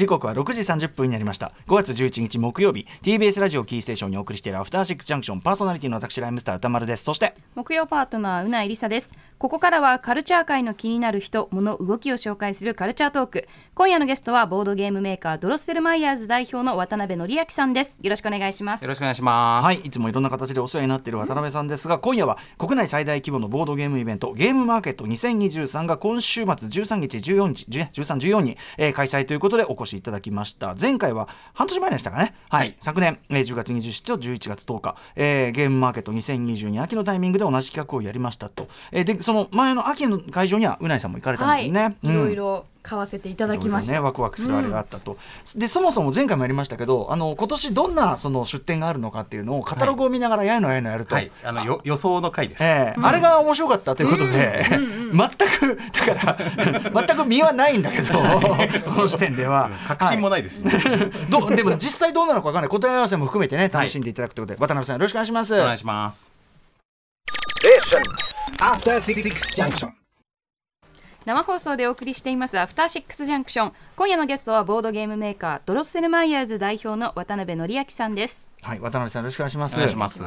時刻は6時30分になりました。5月11日木曜日 TBS ラジオキーステーションにお送りしているアフターシックスジャンクションパーソナリティの私ライムスター歌丸です。そして木曜パートナーうないりさです。ここからはカルチャー界の気になる人物動きを紹介するカルチャートーク。今夜のゲストはボードゲームメーカードロッセルマイヤーズ代表の渡辺則明さんです。よろしくお願いします。よろしくお願いします。はいいつもいろんな形でお世話になっている渡辺さんですが、今夜は国内最大規模のボードゲームイベントゲームマーケット2023が今週末13日14日13、14に、えー、開催ということでお越しいただきました。前回は半年前でしたかね、はい、はい、昨年、えー、10月27と11月10日、えー、ゲームマーケット2022秋のタイミングで同じ企画をやりましたと、えー、でその前の秋の会場にはうないさんも行かれたんですよね、はい、いろいろ買わせていただきました、ね、ワクワクするあれがあったと、うん、でそもそも前回もやりましたけどあの今年どんなその出店があるのかっていうのをカタログを見ながらやいのやいのやると、はい、あのよ予想の回です、えーうん、あれが面白かったということで、うん、全くだから 全く身はないんだけどその時点では。確信もないです、ね、どでも実際どうなのか分からない。答え合わせも含めてね楽しんでいただくということで、渡辺さんよろしくお願いします。お願いします生放送でお送りしていますアフターシックスジャンクション。今夜のゲストはボードゲームメーカードロッセルマイヤーズ代表の渡辺則明さんです。はい、渡辺さんよろしくお願いします。お願いします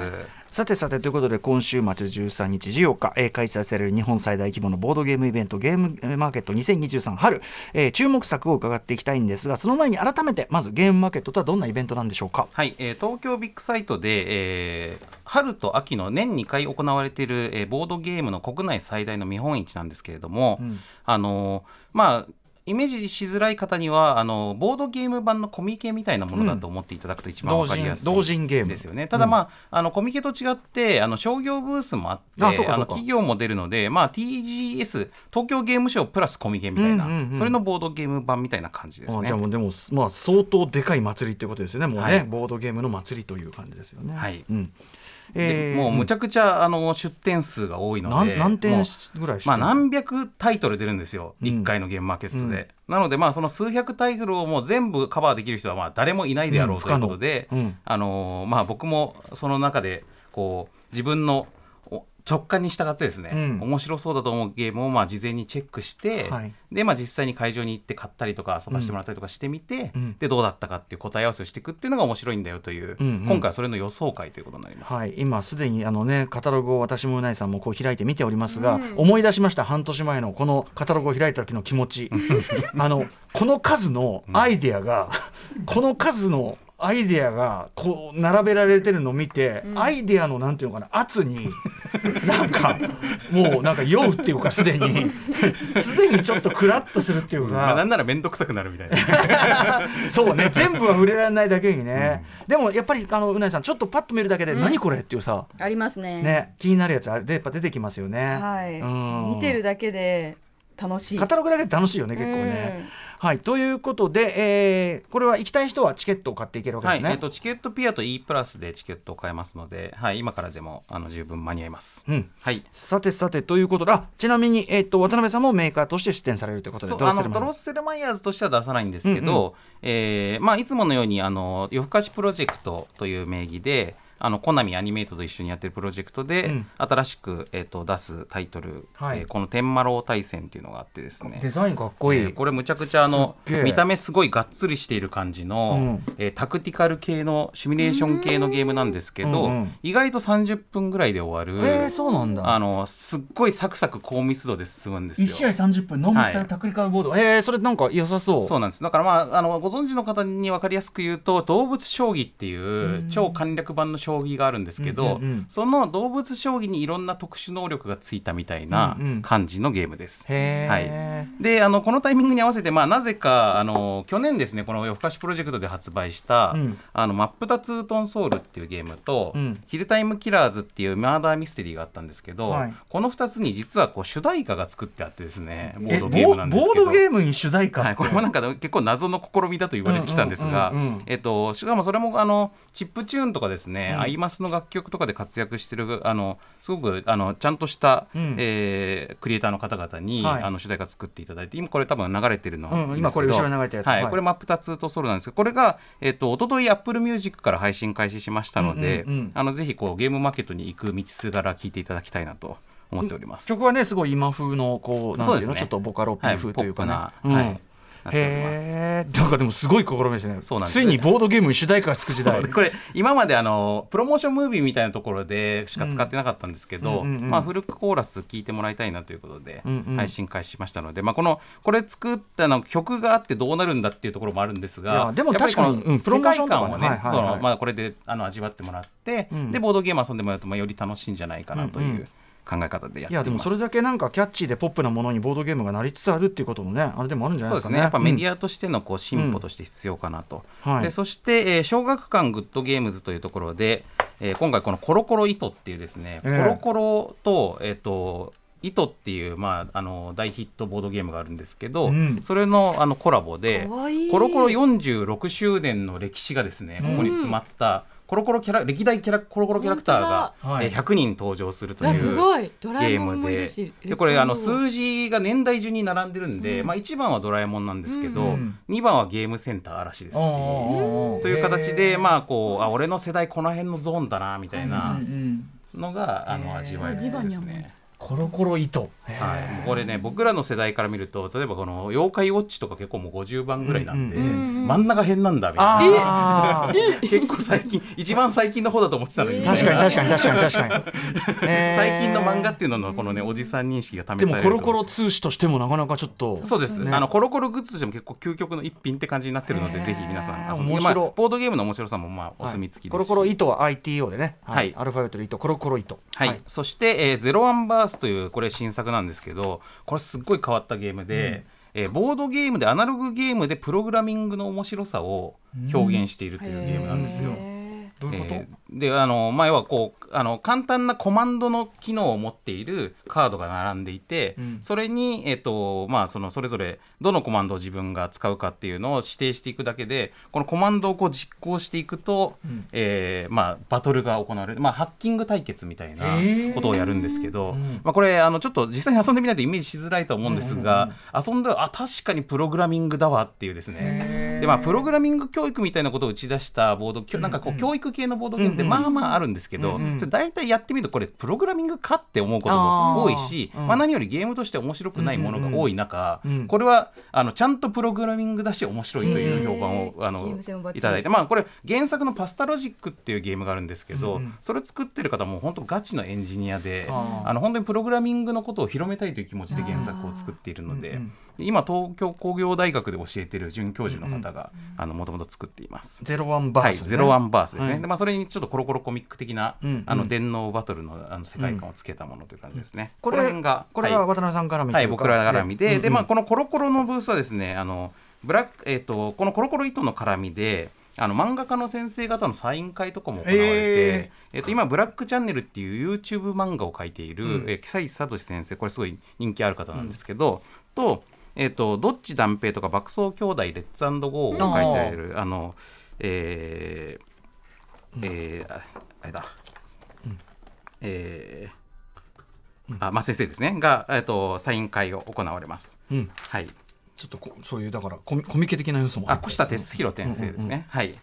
さてさてということで今週末13日14日、えー、開催される日本最大規模のボードゲームイベントゲームマーケット2023春、えー、注目作を伺っていきたいんですがその前に改めてまずゲームマーケットとはどんなイベントなんでしょうか？はい、えー、東京ビッグサイトで、えー、春と秋の年2回行われている、えー、ボードゲームの国内最大の見本市なんですけれども、うん、あのまあイメージしづらい方にはあのボードゲーム版のコミケみたいなものだと思っていただくと一番わかりやすい、同人ゲーム。ですよね。ただまあ,、あのコミケと違ってあの商業ブースもあってあの企業も出るので、まあ、TGS 東京ゲームショウプラスコミケみたいな、それのボードゲーム版みたいな感じですね。じゃあもうでも、まあ、相当でかい祭りってことですよね。もうね、はい、ボードゲームの祭りという感じですよね。はい、うんえー、もうむちゃくちゃあの出店数が多いので何点ぐらいまあ、何百タイトル出るんですよ、うん、1回のゲームマーケットで、うん、なのでまあその数百タイトルをもう全部カバーできる人はまあ誰もいないであろうということで、うん、あのまあ、僕もその中でこう自分の直感に従ってですね、うん、面白そうだと思うゲームをまあ事前にチェックして、はい、でまあ、実際に会場に行って買ったりとか遊ばしてもらったりとかしてみて、うん、でどうだったかっていう答え合わせをしていくっていうのが面白いんだよという、うんうん、今回はそれの予想会ということになります、はい、今すでにあの、ね、カタログを私もうないさんもこう開いて見ておりますが、思い出しました半年前のこのカタログを開いた時の気持ち。あのこの数のアイデアが、この数のアイデアがこう並べられてるのを見て、うん、アイデアのなんていうのかな圧になんかもうなんか酔うっていうかすでに。すでにちょっとクラッとするっていうか、まあ、なんなら面倒くさくなるみたいな。そうね。全部は触れられないだけにね、うん、でもやっぱりあのうなぎさんちょっとパッと見るだけで、うん、何これっていうさありますね。ね気になるやつあれでやっぱ出てきますよね。はい、見てるだけで楽しい。カタログだけで楽しいよね結構ね。はい、ということで、えー、これは行きたい人はチケットを買っていけるわけですね。はい、えーと、チケットピアと E プラスでチケットを買えますので、はい、今からでもあの十分間に合います。うん。はい、さてさてということであちなみに、えーと、渡辺さんもメーカーとして出展されるということでドロッセルマイヤーズとしては出さないんですけど、うんうん、えー、まあ、いつものようにあの夜更かしプロジェクトという名義であのコナミアニメイトと一緒にやってるプロジェクトで、うん、新しく、えーと、出すタイトル、はい、えー、この「天魔楼大戦」っていうのがあってですね。デザインかっこいい、えー、これむちゃくちゃあの見た目すごいがっつりしている感じの、うん、えー、タクティカル系のシミュレーション系のゲームなんですけど、うんうん、意外と30分ぐらいで終わる、えー、そうなんだ。あのすっごいサクサク高密度で進むんですよ。1試合30分ノンミスタクティカルボード、はい、えー、それなんか良さそう。そうなんです。だからまああのご存知の方に分かりやすく言うと動物将棋っていう超簡略版の将棋があるんですけどど、うんうん、その動物将棋にいろんな特殊能力がついたみたいな感じのゲームです。うんうん、はい、であのこのタイミングに合わせて、まあ、なぜかあの去年ですねこの夜更かしプロジェクトで発売した「うん、あのマップタツートンソウル」っていうゲームと、うん、ヒルタイムキラーズ」っていうマーダーミステリーがあったんですけど、はい、この2つに実はこう主題歌が作ってあってですねボードゲームなんでゲームに主題歌、はい、これもなんか結構謎の試みだと言われてきたんですが、えっと、しかもそれもあのチップチューンとかですね、アイマスの楽曲とかで活躍してるあのすごくあのちゃんとした、うん、えー、クリエイターの方々に、はい、あの主題歌作っていただいて今これ多分流れてるのは、うん、今これ後ろに流れてるやつ、はい、はい、これマップタツとソロなんですけどこれが、えーと、と一昨日 Apple Music から配信開始しましたので、うんうんうん、あのぜひこうゲームマーケットに行く道すがら聞いていただきたいなと思っております。曲はねすごい今風のこうなんていうの、ね、ちょっとボカロッピー風というかね、はい、はいなっております。へなんかでもすごい試みですね。そうなんです。ついにボードゲームに主題歌がつく時代これ今まであのプロモーションムービーみたいなところでしか使ってなかったんですけど、うんうんうん。うんまあ、フルコーラス聞いてもらいたいなということでうんうん配信開始しましたので、まあ、このこれ作ったの曲があってどうなるんだっていうところもあるんですいがやでも確かにうんプロモーションとかね。世界観をねはいはいはい。そのまあこれであの味わってもらって、うん。でボードゲーム遊んでもらうとまあより楽しいんじゃないかなとうんうん。いう考え方でやっています。いやでもそれだけなんかキャッチーでポップなものにボードゲームがなりつつあるっていうこともねあれでもあるんじゃないですかね。そうですね。やっぱメディア、アとしてのこう進歩として必要かなと、うんはい。でそして、えー小学館グッドゲームズというところで、えー今回このコロコロ糸っていうですね、ええ。コロコロと,、えー、と糸っていう、まあ、あの大ヒットボードゲームがあるんですけど、うん。それのあのコラボでコロコロ46周年の歴史がですねここに詰まった、コロコロキャラ歴代キャラコロコロキャラクターが、えー100人登場するとあいうすごい。ドゲラえームもんもいるで。しでこれあの数字が年代順に並んでるんで、まあ、1番はドラえもんなんですけど、うん2番はゲームセンター嵐ですし。とという形で、まあこうあ俺の世代この辺のゾーンだなみたいなのが、あの味わえるんですね。コロコロ糸。はい、これね僕らの世代から見ると例えばこの「妖怪ウォッチ」とか結構もう50番ぐらいなんで、うんうんうん。真ん中辺なんだみたいな。結構最近一番最近の方だと思ってたのに、えー。確かに確かに確かに確かに、え ー。最近の漫画っていうののこのねおじさん認識が試されると。でもコロコロ通詞としてもなかなかちょっとそうです、ね。あのコロコログッズとしても結構究極の一品って感じになってるので、ぜひ皆さん遊んで、面白い。まあ、ボードゲームの面白さもまあお墨付きですし、コロコロ糸は ITO でね、はいアルファベットで糸コロコロ糸。はい。そして、えー、ゼロワンバースというこれ新作なんですけどこれすっごい変わったゲームで、えーボードゲームでアナログゲームでプログラミングの面白さを表現しているというゲームなんですよ。へどういうこと、えーであの前はこうあの簡単なコマンドの機能を持っているカードが並んでいて、うん。それに、えっとまあ、そのそれぞれどのコマンドを自分が使うかっていうのを指定していくだけでこのコマンドをこう実行していくと、うん。えーまあ、バトルが行われる、まあ、ハッキング対決みたいなことをやるんですけど、うん。まあ、これあのちょっと実際に遊んでみないとイメージしづらいと思うんですが、遊んであ確かにプログラミングだわっていうですね。で、まあ、プログラミング教育みたいなことを打ち出したボードなんかこう教育系のボードゲームってまあまああるんですけど、うんうん大体やってみるとこれプログラミングかって思うことも多いしまあ、何よりゲームとして面白くないものが多い中、うんうん。これはあのちゃんとプログラミングだし面白いという評判をあのいただいて、まあ、これ原作のパスタロジックっていうゲームがあるんですけど、うんうん。それ作ってる方も本当ガチのエンジニアであの本当にプログラミングのことを広めたいという気持ちで原作を作っているのでうんうん今東京工業大学で教えている准教授の方がもともと作っています。ゼロワンバはい、ース、ゼロワンバースですね、はい。でまあ、それにちょっとコロコロコミック的な、うんうん。あの電脳バトルのあの世界観をつけたものという感じですね。これがこれは渡辺さんから見てはい、僕ら絡みで、で、まあ、ここのコロコロのブースはですね、あの、ブラック、えっ、と、このコロコロ糸の絡みで。あの漫画家の先生方のサイン会とかも行われて、へえっと今ブラックチャンネルっていう YouTube 漫画を描いている、うん。えー木西聡先生。これすごい人気ある方なんですけど、と,、えっとどっち断平とか爆走兄弟レッツゴーを書いてあるあのえーえーああれだ、えーあまあ先生ですねが、えっとサイン会を行われます。うん、はい。ちょっとこそういうだからコミコミケ的な要素もあ、越田哲弘先生ですね。はい。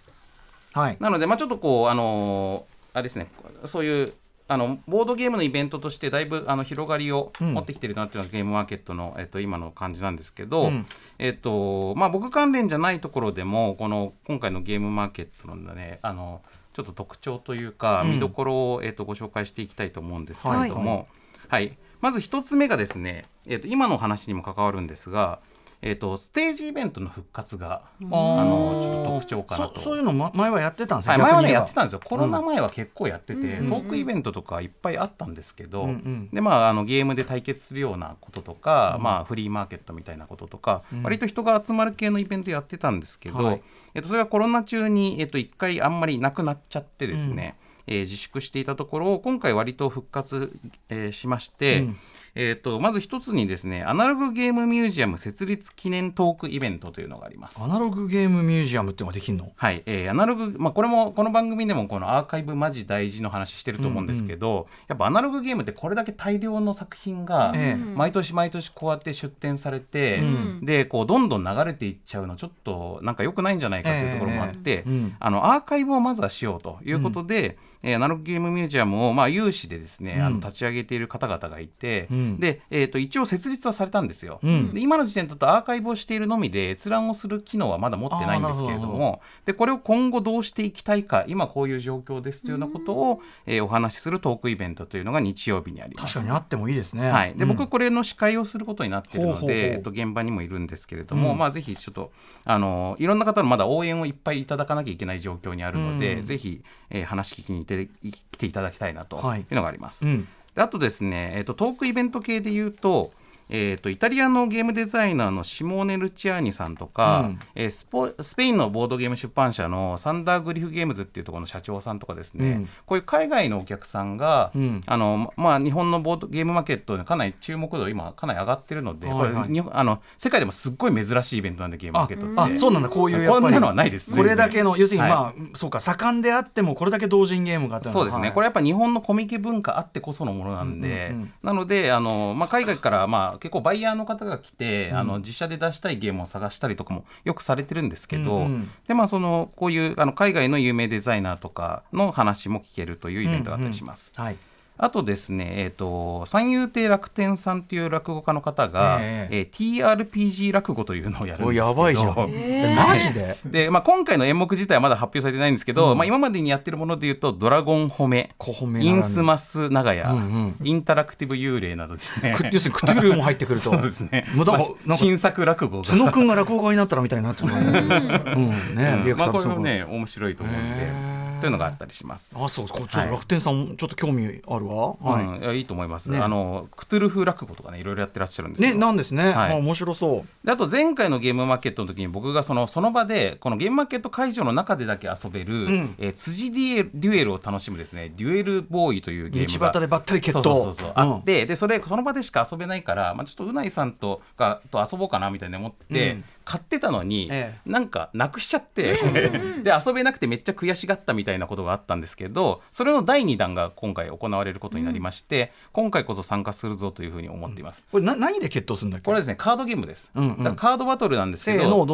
はいなので、まあ、ちょっとこう、あのーあれですね、そういう。あのボードゲームのイベントとしてだいぶあの広がりをうん。持ってきてるなっていうのがゲームマーケットの、えっと、今の感じなんですけど、うん。えっとまあ、僕関連じゃないところでもこの今回のゲームマーケットのねあのちょっと特徴というか、うん。見どころを、えっと、ご紹介していきたいと思うんですけれども、ははい。まず一つ目がですね、えっと、今の話にも関わるんですが、えっと、ステージイベントの復活があのちょっと特徴かなと。そそういうの、ま、前はやってたんですよ、はい、前はねやってたんですよ。コロナ前は結構やってて、うんトークイベントとかいっぱいあったんですけど、うんうん。でまああのゲームで対決するようなこととか、まあ、フリーマーケットみたいなこととか、うん。割と人が集まる系のイベントやってたんですけど、はい。えっと、それがコロナ中に、えっと、一回あんまりなくなっちゃってですね、えー自粛していたところ今回割と復活、えーしまして、うんえー、とまず一つにですねアナログゲームミュージアム設立記念トークイベントというのがあります。ア。ナログゲームミュージアムっていうのができるの？はい、えーアナログ、まあ、これもこの番組でもこのアーカイブマジ大事の話してると思うんですけど、やっぱアナログゲームってこれだけ大量の作品がええ。毎年毎年こうやって出展されて、うん。でこうどんどん流れていっちゃうのちょっとなんか良くないんじゃないかというところもあって、ええ。うん。あのアーカイブをまずはしようということで、えーアナログゲームミュージアムをまあ有志でですね、あのうん立ち上げている方々がいて、うんで、えー、と一応設立はされたんですよ、で今の時点だとアーカイブをしているのみで閲覧をする機能はまだ持ってないんですけれども。でこれを今後どうしていきたいか今こういう状況ですというようなことを、えー、お話しするトークイベントというのが日曜日にあります。確かにあってもいいですね、はい、で、僕これの司会をすることになっているので、えっと、現場にもいるんですけれども、まあぜひちょっとあのいろんな方のまだ応援をいっぱいいただかなきゃいけない状況にあるので、ぜひ、えー、話聞きに来ていただきたいなとい。うのがあります。はいうんあとですね、えーと、トークイベント系で言うと、えーと、イタリアのゲームデザイナーのシモーネ・ルチアーニさんとか、うん、えー、スポスペインのボードゲーム出版社のサンダーグリフゲームズっていうところの社長さんとかですね、うん、こういう海外のお客さんが、うん、あのまあ、日本のボードゲームマーケットでかなり注目度今かなり上がってるので、はいはい、あの世界でもすっごい珍しいイベントなんでゲームマーケットって。あそうなんだ。こういうこんなのはないです。これだけの要するに、まあ、はい、そうか盛んであってもこれだけ同人ゲームがそうですね、はい、これやっぱ日本のコミケ文化あってこそのものなんで、うんうんうん、なのであの、まあ、海外からまあ結構バイヤーの方方が来て、うん、あの自社で出したいゲームを探したりとかもよくされてるんですけど、うんうん、でまあそのこういうあの海外の有名デザイナーとかの話も聞けるというイベントがあったりします。うんうん。はいあとですね、えーと、三遊亭楽天さんという落語家の方が、えー、えー、TRPG 落語というのをやるんですけど。やばいじゃん、えー、マジで？で、まあ、今回の演目自体はまだ発表されてないんですけど、うん、まあ、今までにやってるものでいうと「ドラゴン褒め」「インスマス長屋」うんうん、インタラクティブ幽霊」などですね。要するにクトゥルーも入ってくると。そうですね、まあ、新作落語が。角君が落語家になったらみたいになってる、う。ん。ね、うん、まあ、これもね面白いと思うんで。というのがあったりします。あ、そうちょっと楽天さん、ちょっと興味あるわ。はい、うん、いやいいと思います。ね、あのクトゥルフ落語とかねいろいろやってらっしゃるんですね、なんですね。はい、面白そう。であと前回のゲームマーケットの時に僕がそのその場でこのゲームマーケット会場の中でだけ遊べる、うん、えー、辻デュエルを楽しむですねデュエルボーイというゲームが道端でばったり決闘そうそうそう、うん、あってでそれその場でしか遊べないからまあちょっとうないさんとがと遊ぼうかなみたいな思って。うん買ってたのに、ええ、なんかなくしちゃって で遊べなくてめっちゃ悔しがったみたいなことがあったんですけどそれの第2弾が今回行われることになりまして、うん、今回こそ参加するぞというふうに思っています、これな何で決闘するんだっけ？これですねカードゲームです、うんうん、カードバトルなんですけど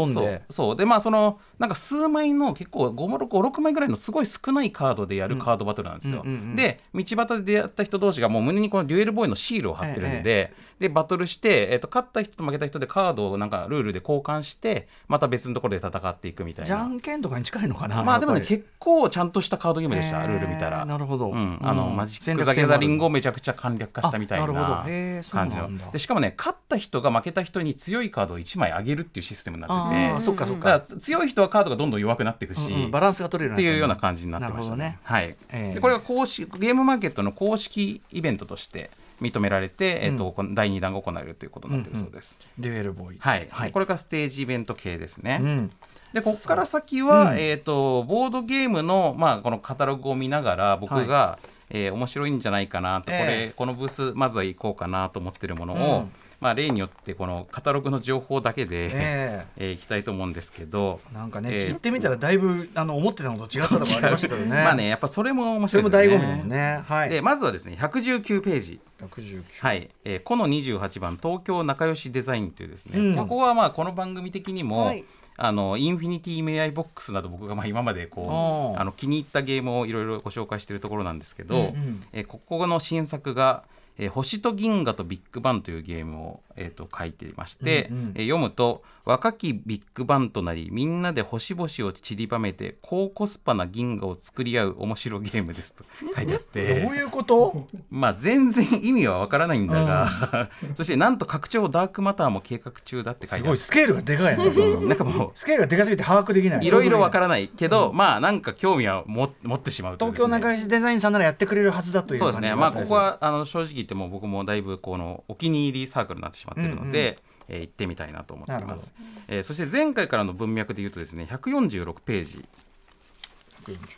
そう。でまあそのなんか数枚の結構56枚ぐらいのすごい少ないカードでやるカードバトルなんですよ、で道端で出会った人同士がもう胸にこのデュエルボーイのシールを貼ってるんで、えでバトルして、えーと、勝った人と負けた人でカードをなんかルールで交換してまた別のところで戦っていくみたいな。じゃんけんとかに近いのかなまあでもね結構ちゃんとしたカードゲームでした、えー、ルール見たら。なるほど、うん、あの、うん、マジック・ザ・ギャザリングをめちゃくちゃ簡略化したみたいな感じの。でしかもね勝った人が負けた人に強いカードを1枚あげるっていうシステムになってて。そっかそっか。強い人はカードがどんどん弱くなっていくし、うんうん、バランスが取れるっていうような感じになってましたね。はい、えー、でこれが公式ゲームマーケットの公式イベントとして認められて、えーと第2弾が行われるということになってるそうです。デュエルボーイ、はい、はい、これがステージイベント系ですね。うん。でここから先は、うん、えーと、ボードゲームの、まあ、このカタログを見ながら僕が、はい、えー、面白いんじゃないかなと、えー、これこのブースまずは行こうかなと思ってるものを、うんまあ、例によってこのカタログの情報だけで、えー、えー、いきたいと思うんですけどなんかね、えー、聞いてみたらだいぶあの思ってたのと違ったところありましたけどね まあねやっぱそれも面白いですね。それも醍醐味ね、はい、でまずはですね119ページ。119はい、えー、この28番東京仲良しデザインというですね、うん、ここはまあこの番組的にも、はい。あのインフィニティメアイボックスなど僕がまあ今までこうあの気に入ったゲームをいろいろご紹介しているところなんですけど、うんうん、えここの新作がえー、星と銀河とビッグバンというゲームを、えーと、書いていまして、うんうん、えー、読むと若きビッグバンとなりみんなで星々を散りばめて高コスパな銀河を作り合う面白ゲームですと 書いてあってどういうこと？まあ全然意味はわからないんだが、うん、そしてなんと拡張ダークマターも計画中だって書いてある。すごいスケールがでかいねなんかもうスケールがでかすぎて把握できない。いろいろわからないけど、うん、まあなんか興味はも持ってしまうと、ね、東京中石デザインさんならやってくれるはずだというそうですね。まあここはあの正直言っても僕もだいぶこのお気に入りサークルになってしまっているので、うんうんえー、行ってみたいなと思っています、えー、そして前回からの文脈でいうとですね146ページ。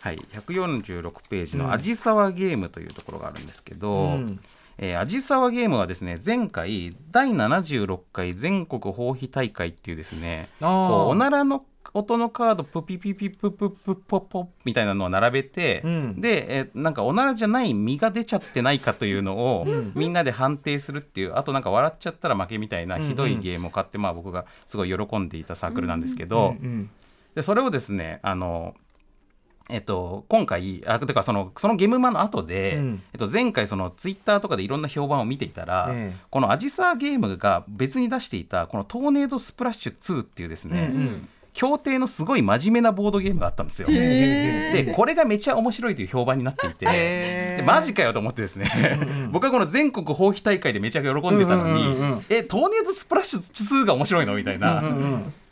はい、146ページの「あじさわゲーム」というところがあるんですけど、うん。えー、味沢ゲームはですね前回第76回全国放棄大会っていうですねおならの音のカードプピピピプププポポみたいなのを並べて、うん、で、えー、なんかおならじゃない実が出ちゃってないかというのを、うん、みんなで判定するっていうあとなんか笑っちゃったら負けみたいなひどいゲームを買って、うんうん、まあ、僕がすごい喜んでいたサークルなんですけど、うんうん、でそれをですねあのえっと、今回あてかそのそのゲームマの後で、うん。えっと、前回そのツイッターとかでいろんな評判を見ていたら、ええ。このアジサーゲームが別に出していたこのトーネードスプラッシュ2っていうですね、うん協定のすごい真面目なボードゲームがあったんですよ。でこれがめちゃ面白いという評判になっていて、でマジかよと思ってですね、僕はこの全国放棄大会でめちゃくちゃ喜んでたのに、えトーネードスプラッシュ2が面白いのみたいな。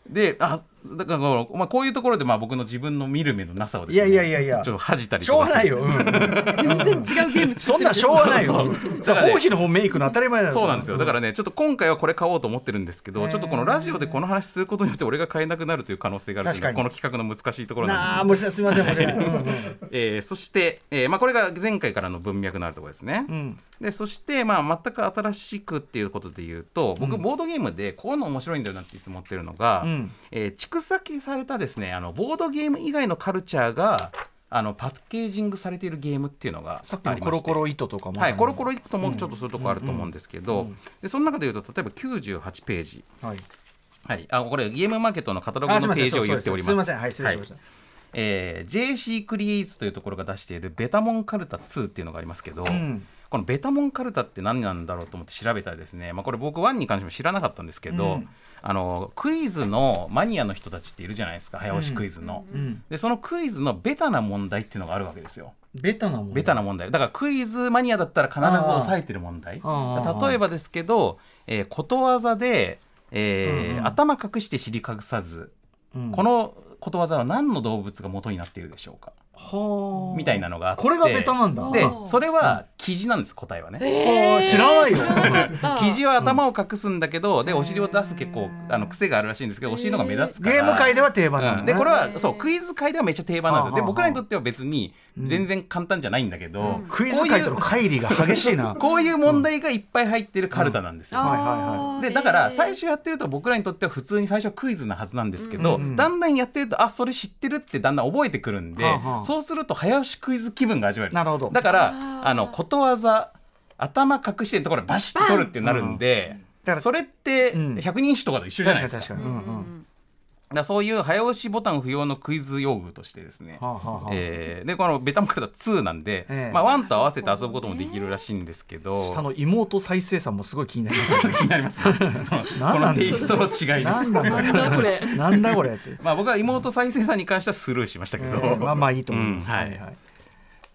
であだからまあ、こういうところでまあ僕の自分の見る目のなさをですねいやいやいやいや。ちょっと恥じたりしょうがないよ、うん。全然違うゲームそんなんしょうがないよ。だからね王妃の方メイクの当たり前だよそうなんですよ。だからねちょっと今回はこれ買おうと思ってるんですけどちょっとこのラジオでこの話することによって俺が買えなくなるという可能性があるこの企画の難しいところなんですなあすすみませんえーそして、えーまあ、これが前回からの文脈のあるところですね。うん。でそして、まあ、全く新しくっていうことで言うと僕、ボードゲームでこういうの面白いんだよなっていつも思ってるのが、うん。えー蓄積されたですねあのボードゲーム以外のカルチャーがあのパッケージングされているゲームっていうのがさっきありまして。のコロコロ糸とかもはい、コロコロロともちょっとそういうとこあると思うんですけど、でその中で言うと例えば98ページ、はい。はい、あこれゲームマーケットのカタログのページを言っております。す。みません。はい失礼しました。はい。えー JC クリエイツというところが出しているベタモンカルタ2っていうのがありますけど、んこのベタモンカルタって何なんだろうと思って調べたらですね、まあ、これ僕1に関しても知らなかったんですけど、うん。あのクイズのマニアの人たちっているじゃないですか早押しクイズの。うんでそのクイズのベタな問題っていうのがあるわけですよ。ベタなもんベタな問題。だからクイズマニアだったら必ず押さえてる問題。例えばですけど、えーことわざで、えーうんうん。頭隠して尻隠さず、うん。このことわざは何の動物が元になっているでしょうか？はあ。みたいなのがあって。これがベタなんだ。でそれは記事なんです答えはね。あー。知らないよ。記事は頭を隠すんだけど、でお尻を出す結構あの癖があるらしいんですけどお尻の方が目立つから。ゲーム界では定番なのねうん。でこれはそうクイズ界ではめっちゃ定番なんですよ。で僕らにとっては別に全然簡単じゃないんだけど、クイズ界との乖離が激しいな。こういう問題がいっぱい入ってるカルタなんですよ。はいはいはでだから最初やってると僕らにとっては普通に最初はクイズなはずなんですけど、うんうん。だんだんやってるとあそれ知ってるってだんだん覚えてくるんで、はあはあ。そうすると早押しクイズ気分が味わえる。なるほど。だからあのことわざ頭隠してるところでバシッと取るってなるんで、だからそれってうん。百人一首とかと一緒じゃない確ですか。かに確かに。うんうんだそういう早押しボタン不要のクイズ用具としてですね、はあはあはあ。えーでこのベタモンカルタ2なんで、ええ。まあ、1と合わせて遊ぶこともできるらしいんですけど、下の妹再生産もすごい気になりますね。気になります。ねこのテイストの違いねなんだこれ。なんだこれって。まあ僕は妹再生産に関してはスルーしましたけど、えーまあまあいいと思います、うんはい。はいはい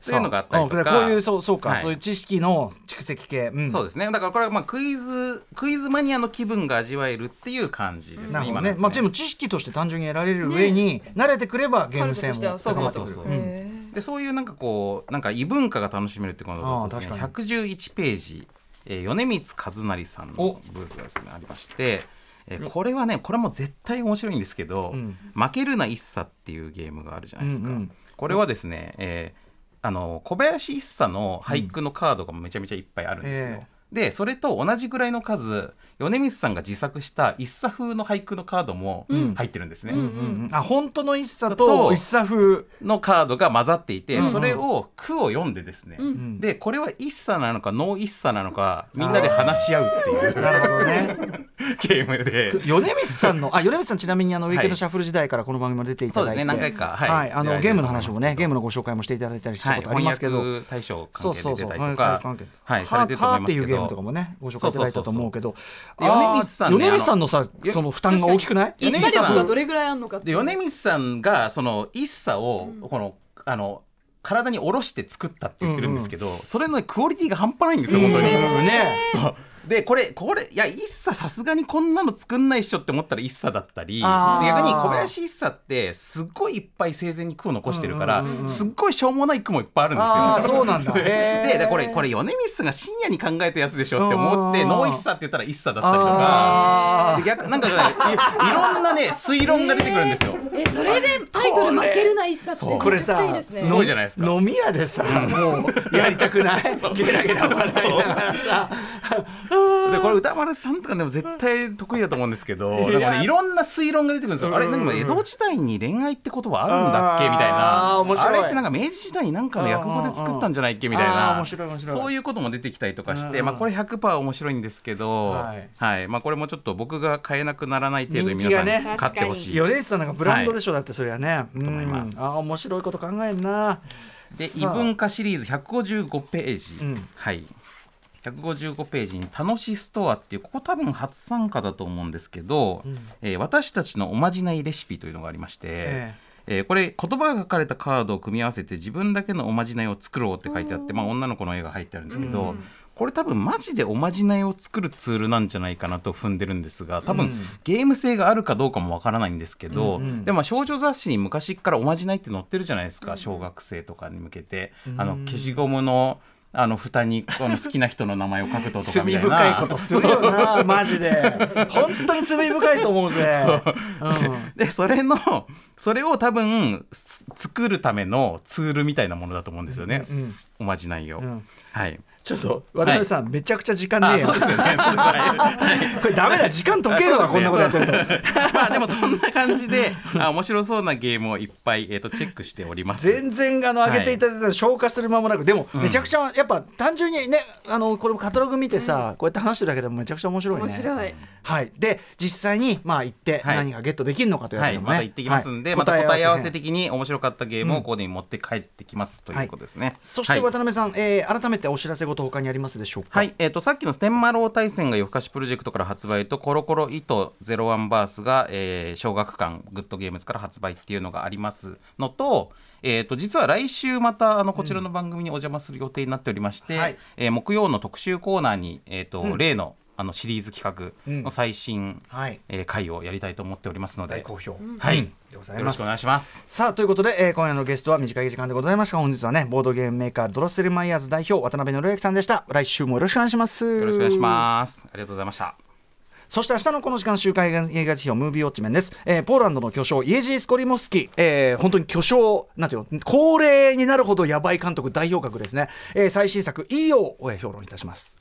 そう。いうのがあったりとか。こういうそうそうか、はい。そういう知識の蓄積系、うん。そうですね。だからこれはまあクイズクイズマニアの気分が味わえるっていう感じですね今ね。まあでも知識として単純に得られる上に、慣れてくればゲーム性も高まってくる。そうそうそうそうう。ん。でそういうなんかこうなんか異文化が楽しめるってことだとですねああ確111ページ、えー米光和成さんのお。ブースがですねありまして、えーこれはねこれも絶対面白いんですけど「うん。負けるな一茶」っていうゲームがあるじゃないですか、うんうん。これはですね、えーあの小林一茶の俳句のカードがめちゃめちゃいっぱいあるんですよ。えでそれと同じぐらいの数米光さんが自作した一茶風の俳句のカードも入ってるんですね。うんうんあ本当の一茶とと一茶風、のカードが混ざっていて、うんうん。それを句を読んでですね、んでこれは一茶なのかノー一茶なのかみんなで話し合うっていうなるほどね。ゲームで。米光さんのあ米光さんちなみにあのウィークエンドはいシャッフル時代からこの番組も出ていたそうですだいてね何回か。はい、あのゲームの話もねゲームののご紹介もしていただいたりしたはいことありますけど、翻訳大賞関係で出そうそうそう。たりとか関係はい。されてると思いますけど。はーっていうゲームとかもねご紹介いただいたと思うけど。米光さんねあー米光さんのさよその負担が大きくない？一茶力がどれぐらいあるのかってで米光さんがその一茶をこの、あの体に下ろして作ったって言ってるんですけど、それのクオリティが半端ないんですよ本当に。うんね。そうでこれこれいや一茶さすがにこんなの作んないっしょって思ったら一茶だったり逆に小林一茶ってすっごいいっぱい生前に句を残してるから、すっごいしょうもない句もいっぱいあるんですよ。そうなんだ。ででこれこれ米光さんが深夜に考えたやつでしょって思ってうんノー一茶って言ったら一茶だったりとか。で逆なんかねいいろんなね推論が出てくるんですよ。えそれでタイトル負けるな一茶ってこれさすごいじゃないですか。飲み屋でさもうやりたくない。ゲラゲラ笑いながらさでこれ歌丸さんとかでも絶対得意だと思うんですけどなんか、ね、いろんな推論が出てくるんですよ、あれなんか江戸時代に恋愛って言葉あるんだっけみたいな。あれってなんか明治時代に何かの訳語で作ったんじゃないっけみたいな。そういうことも出てきたりとかして、まあ、これ100%面白いんですけど、はい。はい。まあ、これもちょっと僕が買えなくならない程度に皆さんに買ってほしい。米津さんなんかブランドでしょ、だってそれはね。と思います。あ面白いこと考えんな。で異文化シリーズ155ページ、うん、はい155ページに「楽しストア」っていうここ多分初参加だと思うんですけど、うん、えー、私たちのおまじないレシピというのがありまして、えー、えー、これ言葉が書かれたカードを組み合わせて自分だけのおまじないを作ろうって書いてあって、まあ、女の子の絵が入ってあるんですけど、うん、これ多分マジでおまじないを作るツールなんじゃないかなと踏んでるんですが多分ゲーム性があるかどうかもわからないんですけど、うんうん、でも少女雑誌に昔からおまじないって載ってるじゃないですか小学生とかに向けて、あの消しゴムのあの蓋にこの好きな人の名前を書くととかみたいな。罪深いことするよなマジで本当に罪深いと思うぜ。うん、でそれのそれを多分作るためのツールみたいなものだと思うんですよね、うん、おまじないを、うん、はいちょっと渡辺さん、はい、めちゃくちゃ時間ねえよ。そうですよね。これダメだ時間解けるわ、こんなことやってると。まあでもそんな感じであ面白そうなゲームをいっぱいえっ、ー、とチェックしております。全然あの上げていただいたら消化する間もなく、でもめちゃくちゃやっぱ単純にねあのこれカタログ見てさ、うん、こうやって話してるだけでもめちゃくちゃ面白いね。面白い。はい。で実際にまあ行って何がゲットできるのかというのね、はい、また行ってきますんで、はい、また答え合わせ的に面白かったゲームをここに持って帰ってきますということですね。そして渡辺さん、えー、改めてお知らせ事他にありますでしょうか？はい、えーと、さっきのステンマロー対戦が夜更かしプロジェクトから発売とコロコロ糸ゼロワンバースが、えー、小学館グッドゲームズから発売っていうのがありますのと,、えーと、実は来週またあのこちらの番組にお邪魔する予定になっておりまして、うんはい、えー、木曜の特集コーナーに、えーと、うん、例のあのシリーズ企画の最新、うんはい、えー、回をやりたいと思っておりますので。大好評、はい、うん、よろしくお願いします。さあということで、えー、今夜のゲストは短い時間でございました。が本日はねボードゲームメーカードロッセルマイヤーズ代表渡辺則之さんでした。来週もよろしくお願いします。よろしくお願いします。ありがとうございました。そして明日のこの時間週刊映画辞表ムービーウォッチメンです、えー、ポーランドの巨匠イエジー・スコリモスキー、えー、本当に巨匠なんていうの高齢になるほどやばい監督代表格ですね、えー、最新作 EO を評論いたします